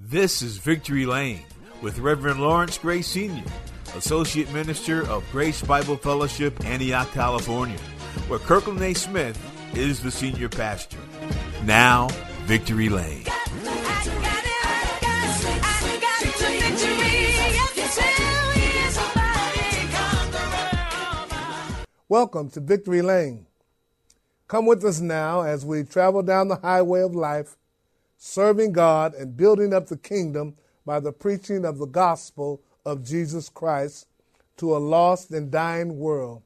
This is Victory Lane with Reverend Lawrence Gray Sr., Associate Minister of Grace Bible Fellowship, Antioch, California, where Kirkland A. Smith is the senior pastor. Now, Victory Lane. Welcome to Victory Lane. Come with us now as we travel down the highway of life, serving God and building up the kingdom by the preaching of the gospel of Jesus Christ to a lost and dying world,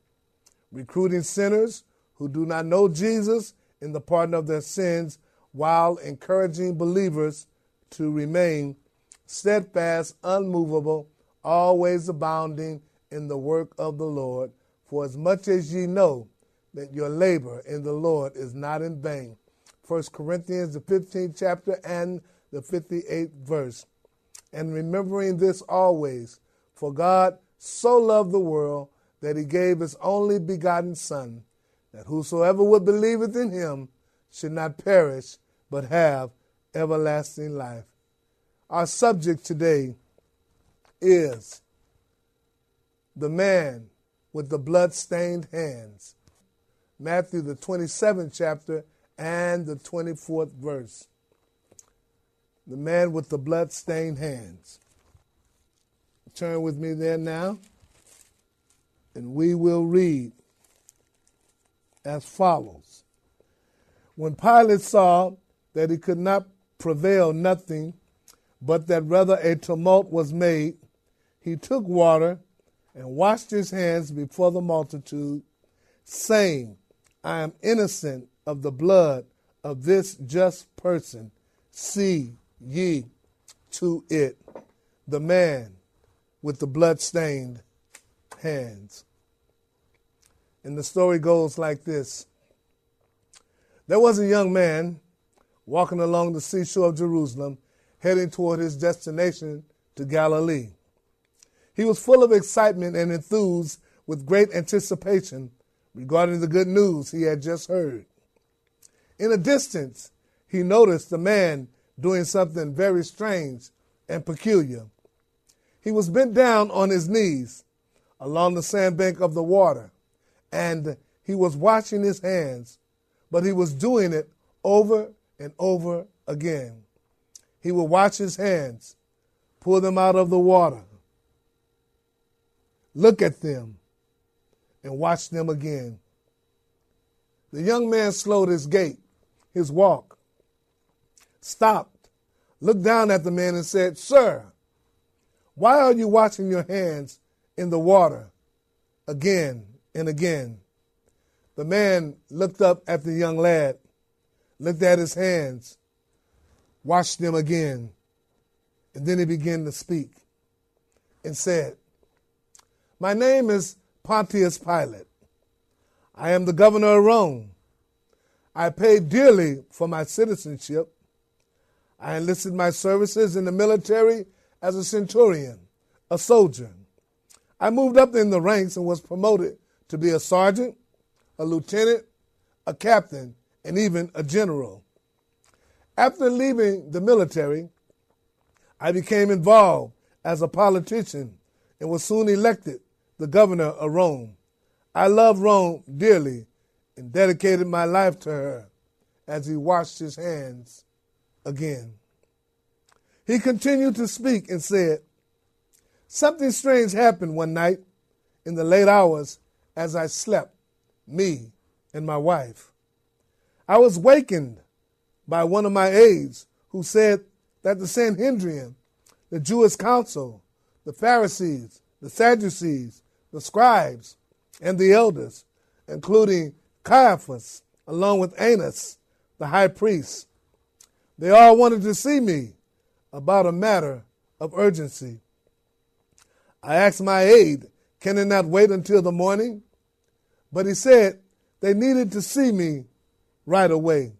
recruiting sinners who do not know Jesus in the pardon of their sins while encouraging believers to remain steadfast, unmovable, always abounding in the work of the Lord. For as much as ye know that your labor in the Lord is not in vain. 1 Corinthians, the 15th chapter and the 58th verse. And remembering this always, for God so loved the world that he gave his only begotten Son, that whosoever would believeth in him should not perish, but have everlasting life. Our subject today is the man with the blood-stained hands. Matthew, the 27th chapter and the 24th verse. The man with the blood-stained hands. Turn with me there now, and we will read as follows. When Pilate saw that he could not prevail nothing, but that rather a tumult was made, he took water and washed his hands before the multitude, saying, I am innocent of the blood of this just person. See ye to it. The man with the blood-stained hands. And the story goes like this. There was a young man walking along the seashore of Jerusalem, heading toward his destination to Galilee. He was full of excitement and enthused with great anticipation regarding the good news he had just heard. In a distance, he noticed a man doing something very strange and peculiar. He was bent down on his knees along the sandbank of the water, and he was washing his hands, but he was doing it over and over again. He would wash his hands, pull them out of the water, look at them, and watch them again. The young man slowed his gait, his walk, stopped, looked down at the man, and said, Sir, why are you washing your hands in the water again and again? The man looked up at the young lad, looked at his hands, washed them again, and then he began to speak and said, My name is Pontius Pilate. I am the governor of Rome. I paid dearly for my citizenship. I enlisted my services in the military as a centurion, a soldier. I moved up in the ranks and was promoted to be a sergeant, a lieutenant, a captain, and even a general. After leaving the military, I became involved as a politician and was soon elected the governor of Rome. I love Rome dearly and dedicated my life to her as he washed his hands again. He continued to speak and said, Something strange happened one night in the late hours as I slept, me and my wife. I was wakened by one of my aides who said that the Sanhedrin, the Jewish council, the Pharisees, the Sadducees, the scribes, and the elders, including Caiaphas, along with Annas, the high priest. They all wanted to see me about a matter of urgency. I asked my aide, can it not wait until the morning? But he said they needed to see me right away.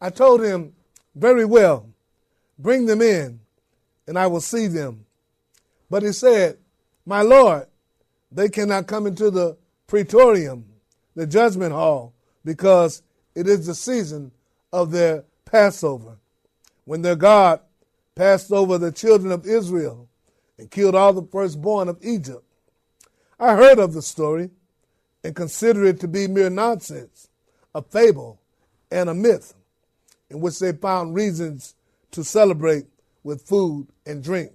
I told him, very well, bring them in and I will see them. But he said, my Lord, they cannot come into the praetorium, the judgment hall, because it is the season of their Passover, when their God passed over the children of Israel and killed all the firstborn of Egypt. I heard of the story and consider it to be mere nonsense, a fable, and a myth in which they found reasons to celebrate with food and drink.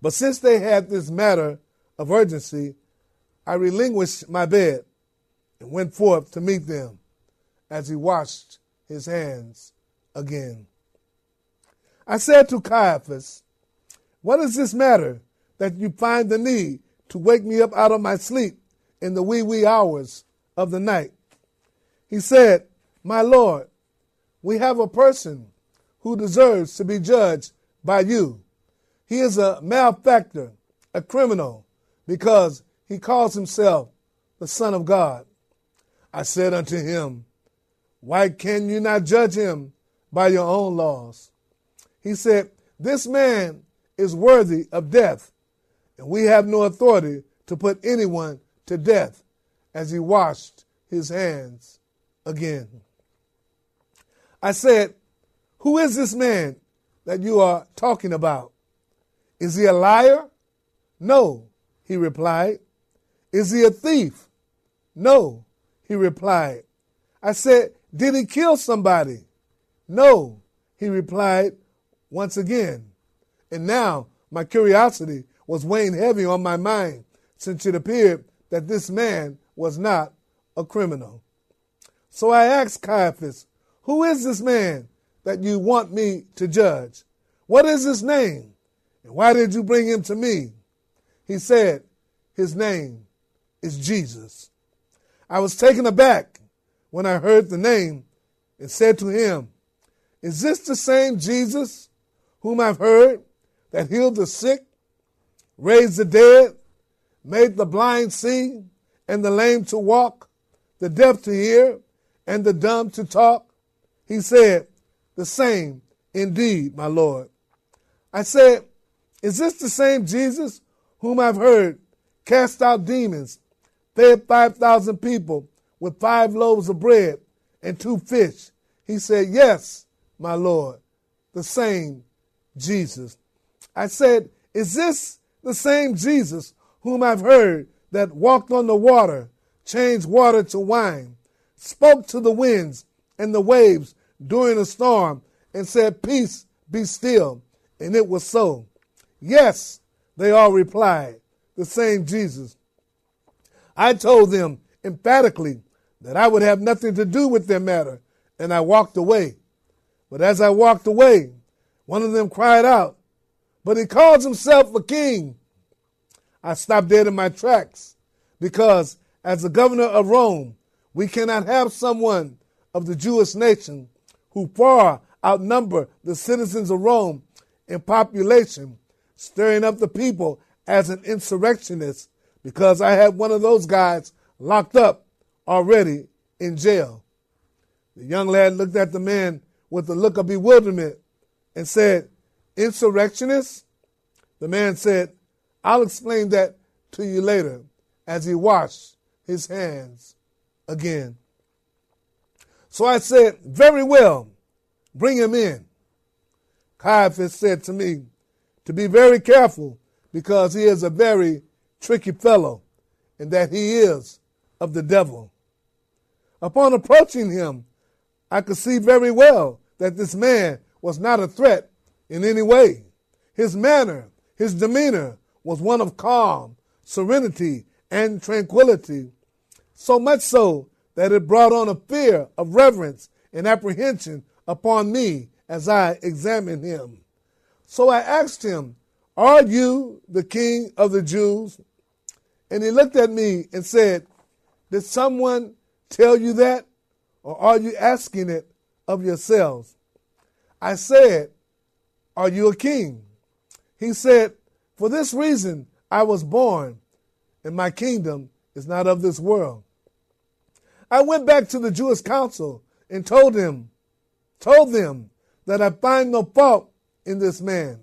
But since they had this matter of urgency, I relinquished my bed and went forth to meet them as he washed his hands again. I said to Caiaphas, What does this matter that you find the need to wake me up out of my sleep in the wee wee hours of the night? He said, My Lord, we have a person who deserves to be judged by you. He is a malefactor, a criminal, because he calls himself the Son of God. I said unto him, Why can you not judge him by your own laws? He said, This man is worthy of death, and we have no authority to put anyone to death, as he washed his hands again. I said, Who is this man that you are talking about? Is he a liar? No, he replied. Is he a thief? No, he replied. I said, Did he kill somebody? No, he replied once again. And now my curiosity was weighing heavy on my mind since it appeared that this man was not a criminal. So I asked Caiaphas, Who is this man that you want me to judge? What is his name? And why did you bring him to me? He said, His name is Jesus. I was taken aback when I heard the name and said to him, Is this the same Jesus whom I've heard that healed the sick, raised the dead, made the blind see, and the lame to walk, the deaf to hear, and the dumb to talk? He said, The same indeed, my Lord. I said, Is this the same Jesus whom I've heard cast out demons, fed 5,000 people with five loaves of bread and two fish? He said, Yes, my Lord, the same Jesus. I said, Is this the same Jesus whom I've heard that walked on the water, changed water to wine, spoke to the winds and the waves during a storm, and said, Peace, be still? And it was so. Yes, they all replied, the same Jesus. I told them emphatically that I would have nothing to do with their matter, and I walked away. But as I walked away, one of them cried out, But he calls himself a king. I stopped dead in my tracks because, as the governor of Rome, we cannot have someone of the Jewish nation who far outnumber the citizens of Rome in population, stirring up the people as an insurrectionist because I had one of those guys locked up already in jail. The young lad looked at the man with a look of bewilderment and said, Insurrectionist? The man said, I'll explain that to you later as he washed his hands again. So I said, Very well, bring him in. Caiaphas said to me to be very careful because he is a very tricky fellow and that he is of the devil. Upon approaching him, I could see very well that this man was not a threat in any way. His manner, his demeanor was one of calm, serenity, and tranquility, so much so that it brought on a fear of reverence and apprehension upon me as I examined him. So I asked him, Are you the king of the Jews? And he looked at me and said, Did someone tell you that? Or are you asking it of yourselves? I said, Are you a king? He said, For this reason I was born, and my kingdom is not of this world. I went back to the Jewish council and told them, told them that I find no fault in this man.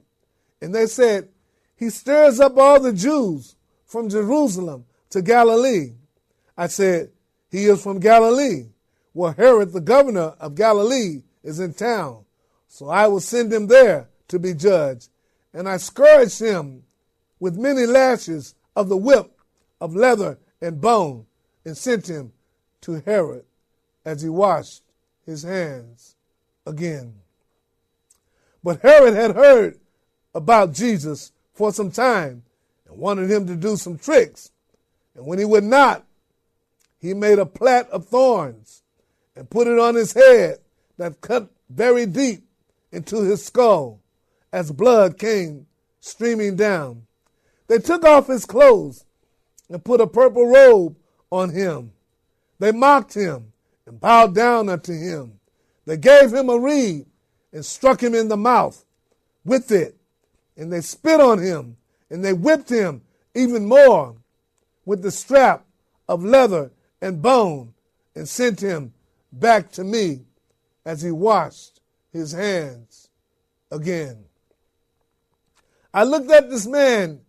And they said, He stirs up all the Jews from Jerusalem to Galilee. I said, He is from Galilee, where Herod, the governor of Galilee, is in town. So I will send him there to be judged. And I scourged him with many lashes of the whip of leather and bone, and sent him to Herod as he washed his hands again. But Herod had heard about Jesus for some time wanted him to do some tricks. And when he would not, he made a plait of thorns and put it on his head that cut very deep into his skull as blood came streaming down. They took off his clothes and put a purple robe on him. They mocked him and bowed down unto him. They gave him a reed and struck him in the mouth with it. And they spit on him and they whipped him even more with the strap of leather and bone and sent him back to me as he washed his hands again. I looked at this man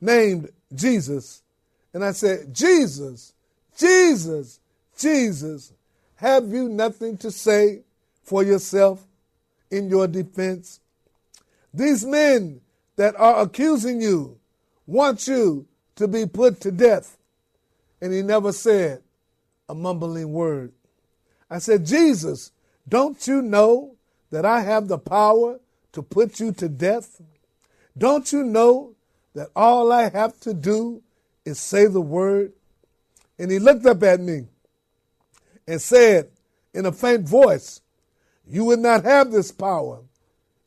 named Jesus and I said, Jesus, Jesus, Jesus, have you nothing to say for yourself in your defense? These men that are accusing you want you to be put to death. And he never said a mumbling word. I said, Jesus, don't you know that I have the power to put you to death? Don't you know that all I have to do is say the word? And he looked up at me and said in a faint voice, You would not have this power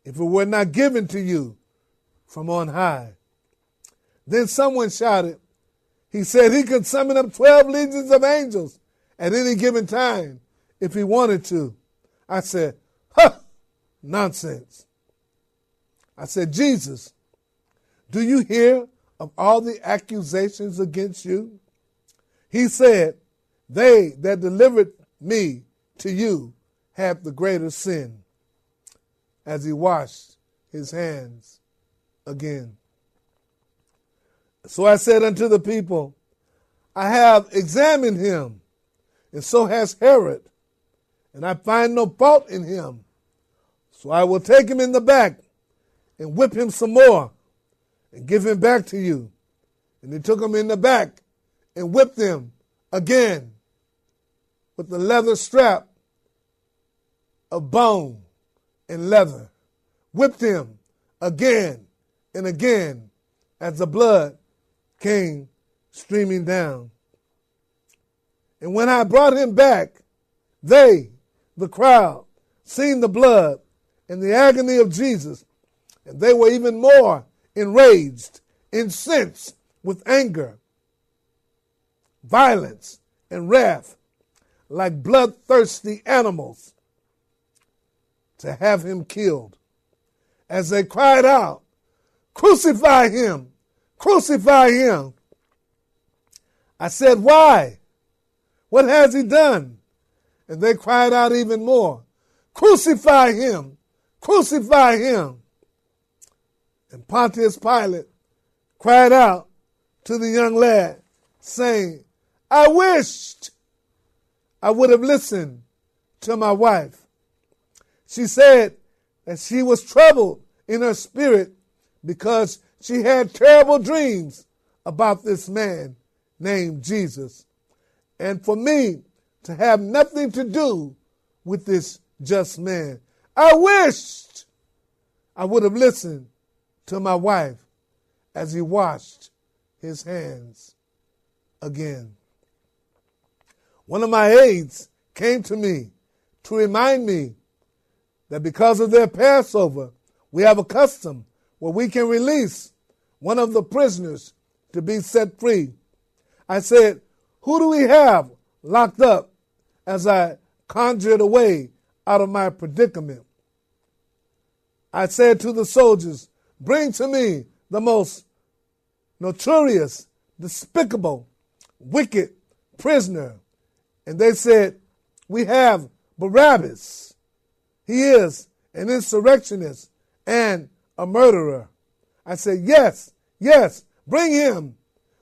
if it were not given to you from on high. Then someone shouted, He said he could summon up 12 legions of angels at any given time if he wanted to. I said, Huh, nonsense. I said, Jesus, do you hear of all the accusations against you? He said, They that delivered me to you have the greater sin, as he washed his hands again. So I said unto the people, I have examined him, and so has Herod, and I find no fault in him. So I will take him in the back and whip him some more and give him back to you. And they took him in the back and whipped him again with the leather strap of bone and leather. Whipped him again and again as the blood came streaming down. And when I brought him back, they, the crowd, seeing the blood and the agony of Jesus, and they were even more enraged, incensed with anger, violence, and wrath, like bloodthirsty animals, to have him killed. As they cried out, Crucify him! Crucify him! I said, Why? What has he done? And they cried out even more, Crucify him! Crucify him! And Pontius Pilate cried out to the young lad, saying, I wished I would have listened to my wife. She said that she was troubled in her spirit because she had terrible dreams about this man named Jesus. And for me to have nothing to do with this just man. I wished I would have listened to my wife as he washed his hands again. One of my aides came to me to remind me that because of their Passover, we have a custom where we can release one of the prisoners to be set free. I said, Who do we have locked up as I conjured away out of my predicament? I said to the soldiers, Bring to me the most notorious, despicable, wicked prisoner. And they said, We have Barabbas. He is an insurrectionist and a murderer. I said, Yes, yes, bring him,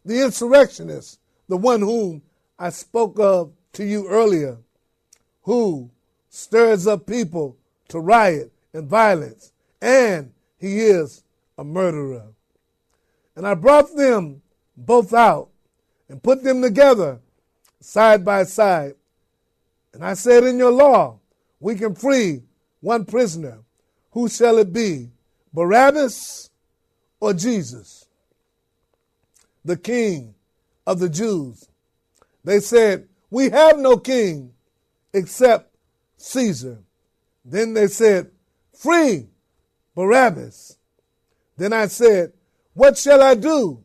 the insurrectionist, the one whom I spoke of to you earlier, who stirs up people to riot and violence, and he is a murderer. And I brought them both out and put them together side by side. And I said, In your law, we can free one prisoner. Who shall it be? Barabbas or Jesus? The king of the Jews. They said, We have no king except Caesar. Then they said, Free Barabbas. Then I said, What shall I do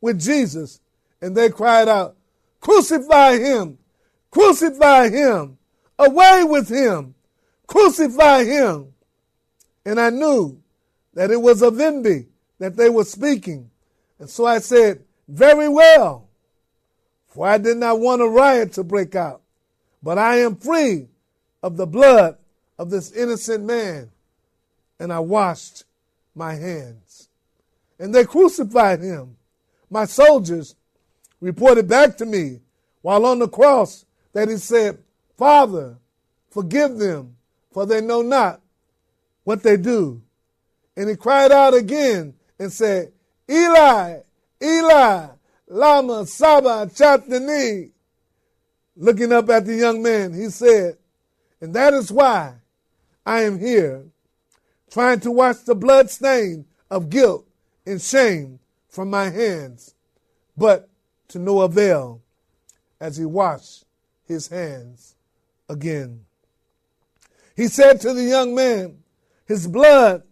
with Jesus? And they cried out, Crucify him! Crucify him! Away with him! Crucify him! And I knew that it was of envy that they were speaking. And so I said, Very well, for I did not want a riot to break out, but I am free of the blood of this innocent man. And I washed my hands. And they crucified him. My soldiers reported back to me while on the cross that he said, Father, forgive them, for they know not what they do. And he cried out again and said, Eli, Eli, Lama Sabachthani. Looking up at the young man, he said, And that is why I am here, trying to wash the blood stain of guilt and shame from my hands, but to no avail as he washed his hands again. He said to the young man, His blood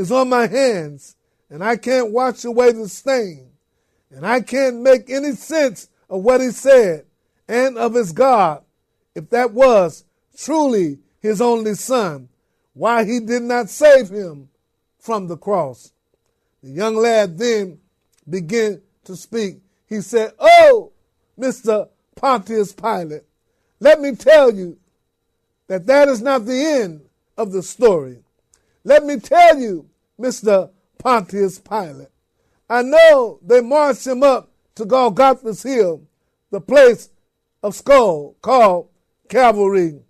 is on my hands, and I can't wash away the stain, and I can't make any sense of what he said and of his God, if that was truly his only son, why he did not save him from the cross. The young lad then began to speak. He said, Oh, Mr. Pontius Pilate, let me tell you that that is not the end of the story. Let me tell you, Mr. Pontius Pilate, I know they marched him up to Golgotha's Hill, the place of skull called Calvary.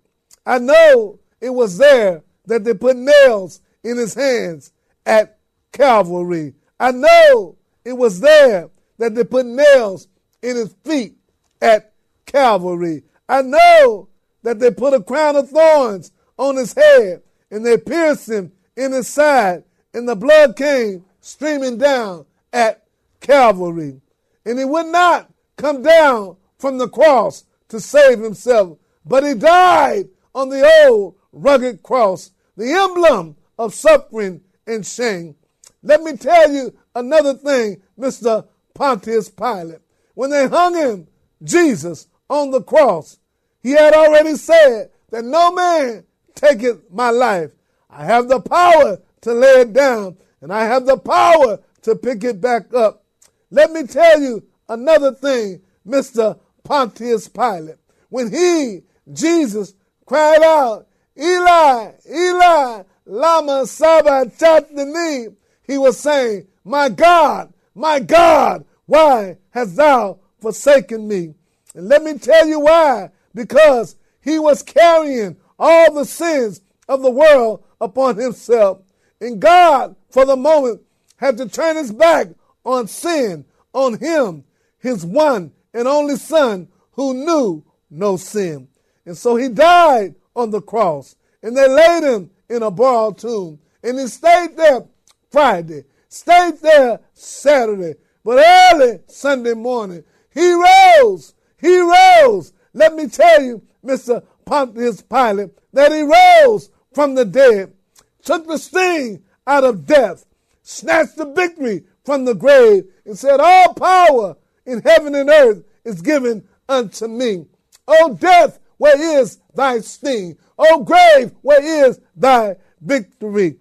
I know it was there that they put nails in his hands at Calvary. I know it was there that they put nails in his feet at Calvary. I know that they put a crown of thorns on his head and they pierced him in his side, and the blood came streaming down at Calvary. And he would not come down from the cross to save himself, but he died on the old rugged cross, the emblem of suffering and shame. Let me tell you another thing, Mr. Pontius Pilate. When they hung him, Jesus, on the cross, he had already said that no man taketh my life. I have the power to lay it down, and I have the power to pick it back up. Let me tell you another thing, Mr. Pontius Pilate. When he, Jesus, cried out, Eli, Eli, Lama Sabachthani, he was saying, My God, my God, why hast thou forsaken me? And let me tell you why. Because he was carrying all the sins of the world upon himself. And God, for the moment, had to turn his back on sin, on him, his one and only son who knew no sin. And so he died on the cross. And they laid him in a borrowed tomb. And he stayed there Friday, stayed there Saturday. But early Sunday morning, he rose. He rose. Let me tell you, Mr. Pontius Pilate, that he rose from the dead, took the sting out of death, snatched the victory from the grave, and said, All power in heaven and earth is given unto me. O death, where is thy sting? O grave, where is thy victory?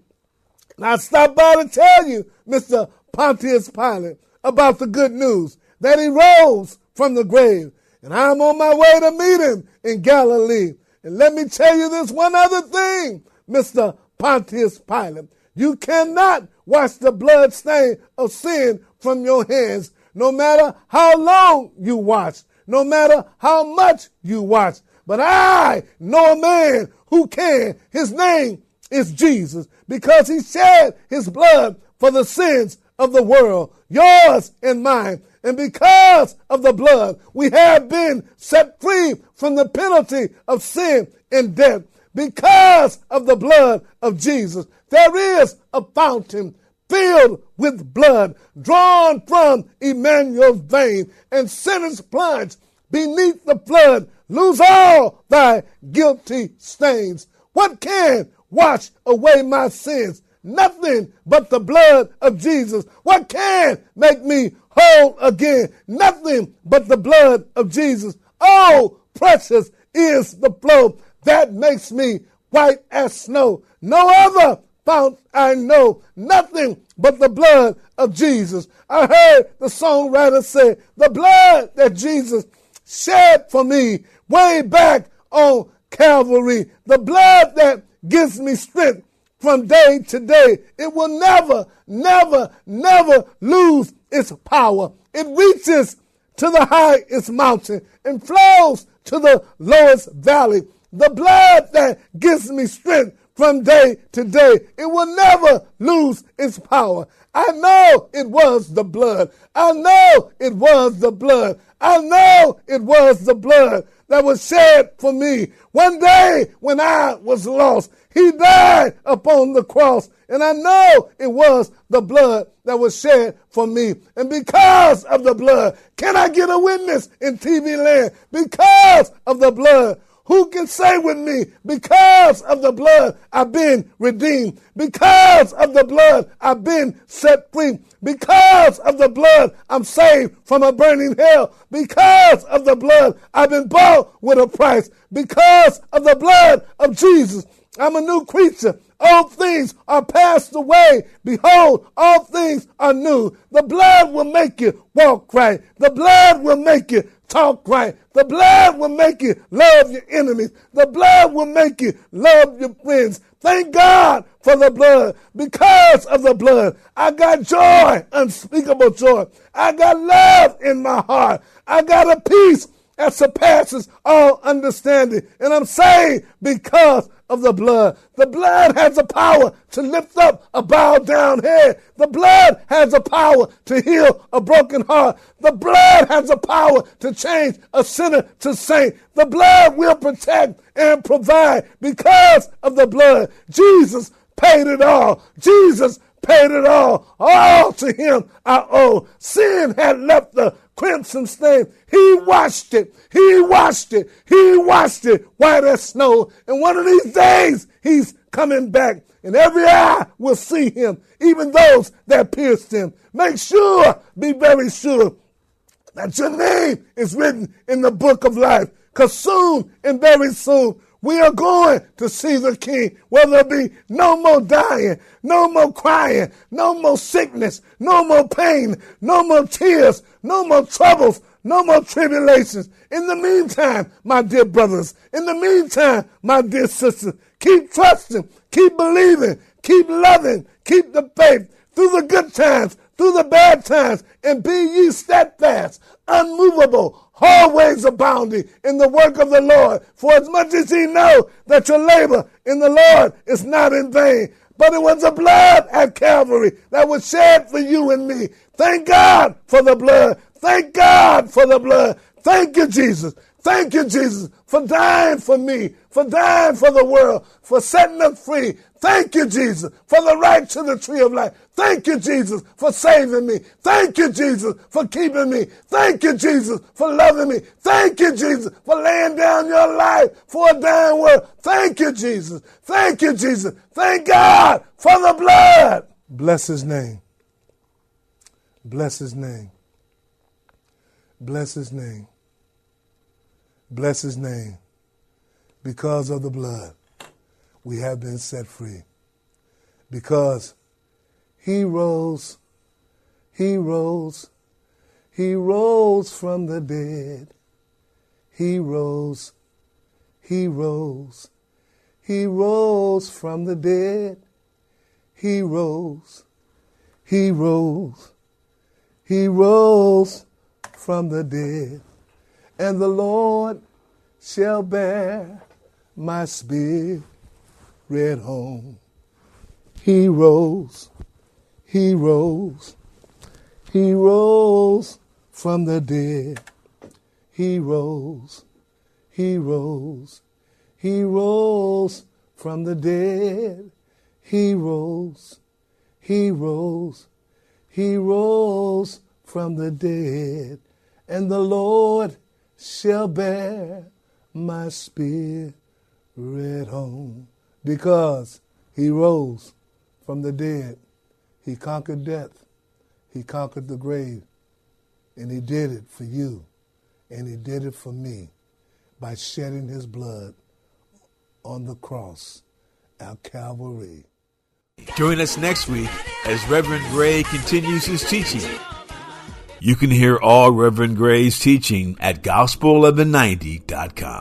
And I stopped by to tell you, Mr. Pontius Pilate, about the good news that he rose from the grave. And I'm on my way to meet him in Galilee. And let me tell you this one other thing, Mr. Pontius Pilate. You cannot wash the blood stain of sin from your hands, no matter how long you wash, no matter how much you wash. But I know a man who can. His name is Jesus because he shed his blood for the sins of the world, yours and mine. And because of the blood, we have been set free from the penalty of sin and death. Because of the blood of Jesus, there is a fountain filled with blood drawn from Emmanuel's vein, and sinners plunge beneath the flood lose all thy guilty stains. What can wash away my sins? Nothing but the blood of Jesus. What can make me whole again? Nothing but the blood of Jesus. Oh, precious is the flow that makes me white as snow. No other fount I know. Nothing but the blood of Jesus. I heard the songwriter say, the blood that Jesus shed for me way back on Calvary. The blood that gives me strength from day to day. It will never, never, never lose its power. It reaches to the highest mountain and flows to the lowest valley. The blood that gives me strength from day to day, it will never lose its power. I know it was the blood. I know it was the blood. I know it was the blood that was shed for me. One day when I was lost, he died upon the cross. And I know it was the blood that was shed for me. And because of the blood, can I get a witness in TV land? Because of the blood, who can say with me, because of the blood, I've been redeemed. Because of the blood, I've been set free. Because of the blood, I'm saved from a burning hell. Because of the blood, I've been bought with a price. Because of the blood of Jesus, I'm a new creature. All things are passed away. Behold, all things are new. The blood will make you walk right. The blood will make you talk right. The blood will make you love your enemies. The blood will make you love your friends. Thank God for the blood. Because of the blood, I got joy, unspeakable joy. I got love in my heart. I got a peace that surpasses all understanding. And I'm saying because of the blood. The blood has the power to lift up a bowed down head. The blood has the power to heal a broken heart. The blood has the power to change a sinner to saint. The blood will protect and provide because of the blood. Jesus paid it all. Jesus paid it all. All to him I owe. Sin had left the crimson stain. He washed it. He washed it. He washed it white as snow. And one of these days, he's coming back. And every eye will see him, even those that pierced him. Make sure, be very sure, that your name is written in the book of life. Because soon and very soon, we are going to see the King. Where there'll be no more dying, no more crying, no more sickness, no more pain, no more tears, no more troubles, no more tribulations. In the meantime, my dear brothers, in the meantime, my dear sisters, keep trusting, keep believing, keep loving, keep the faith through the good times, through the bad times, and be ye steadfast, unmovable, always abounding in the work of the Lord. For as much as ye know that your labor in the Lord is not in vain, but it was the blood at Calvary that was shed for you and me. Thank God for the blood. Thank God for the blood. Thank you, Jesus. Thank you, Jesus, for dying for me, for dying for the world, for setting us free. Thank you, Jesus, for the right to the tree of life. Thank you, Jesus, for saving me. Thank you, Jesus, for keeping me. Thank you, Jesus, for loving me. Thank you, Jesus, for laying down your life for a dying world. Thank you, Jesus. Thank you, Jesus. Thank God for the blood. Bless his name. Bless his name. Bless his name. Bless his name. Because of the blood, we have been set free. Because He rose. He rose. He rose from the dead. He rose. He rose. He rose from the dead. He rose. He rose. He rose from the dead. And the Lord shall bear my spirit home. He rose. He rose. He rose from the dead. He rose. He rose. He rose from the dead. He rose. He rose. He rose from the dead. And the Lord shall bear my spirit home. Because he rose from the dead. He conquered death. He conquered the grave. And he did it for you. And he did it for me by shedding his blood on the cross at Calvary. Join us next week as Reverend Gray continues his teaching. You can hear all Reverend Gray's teaching at gospel1190.com.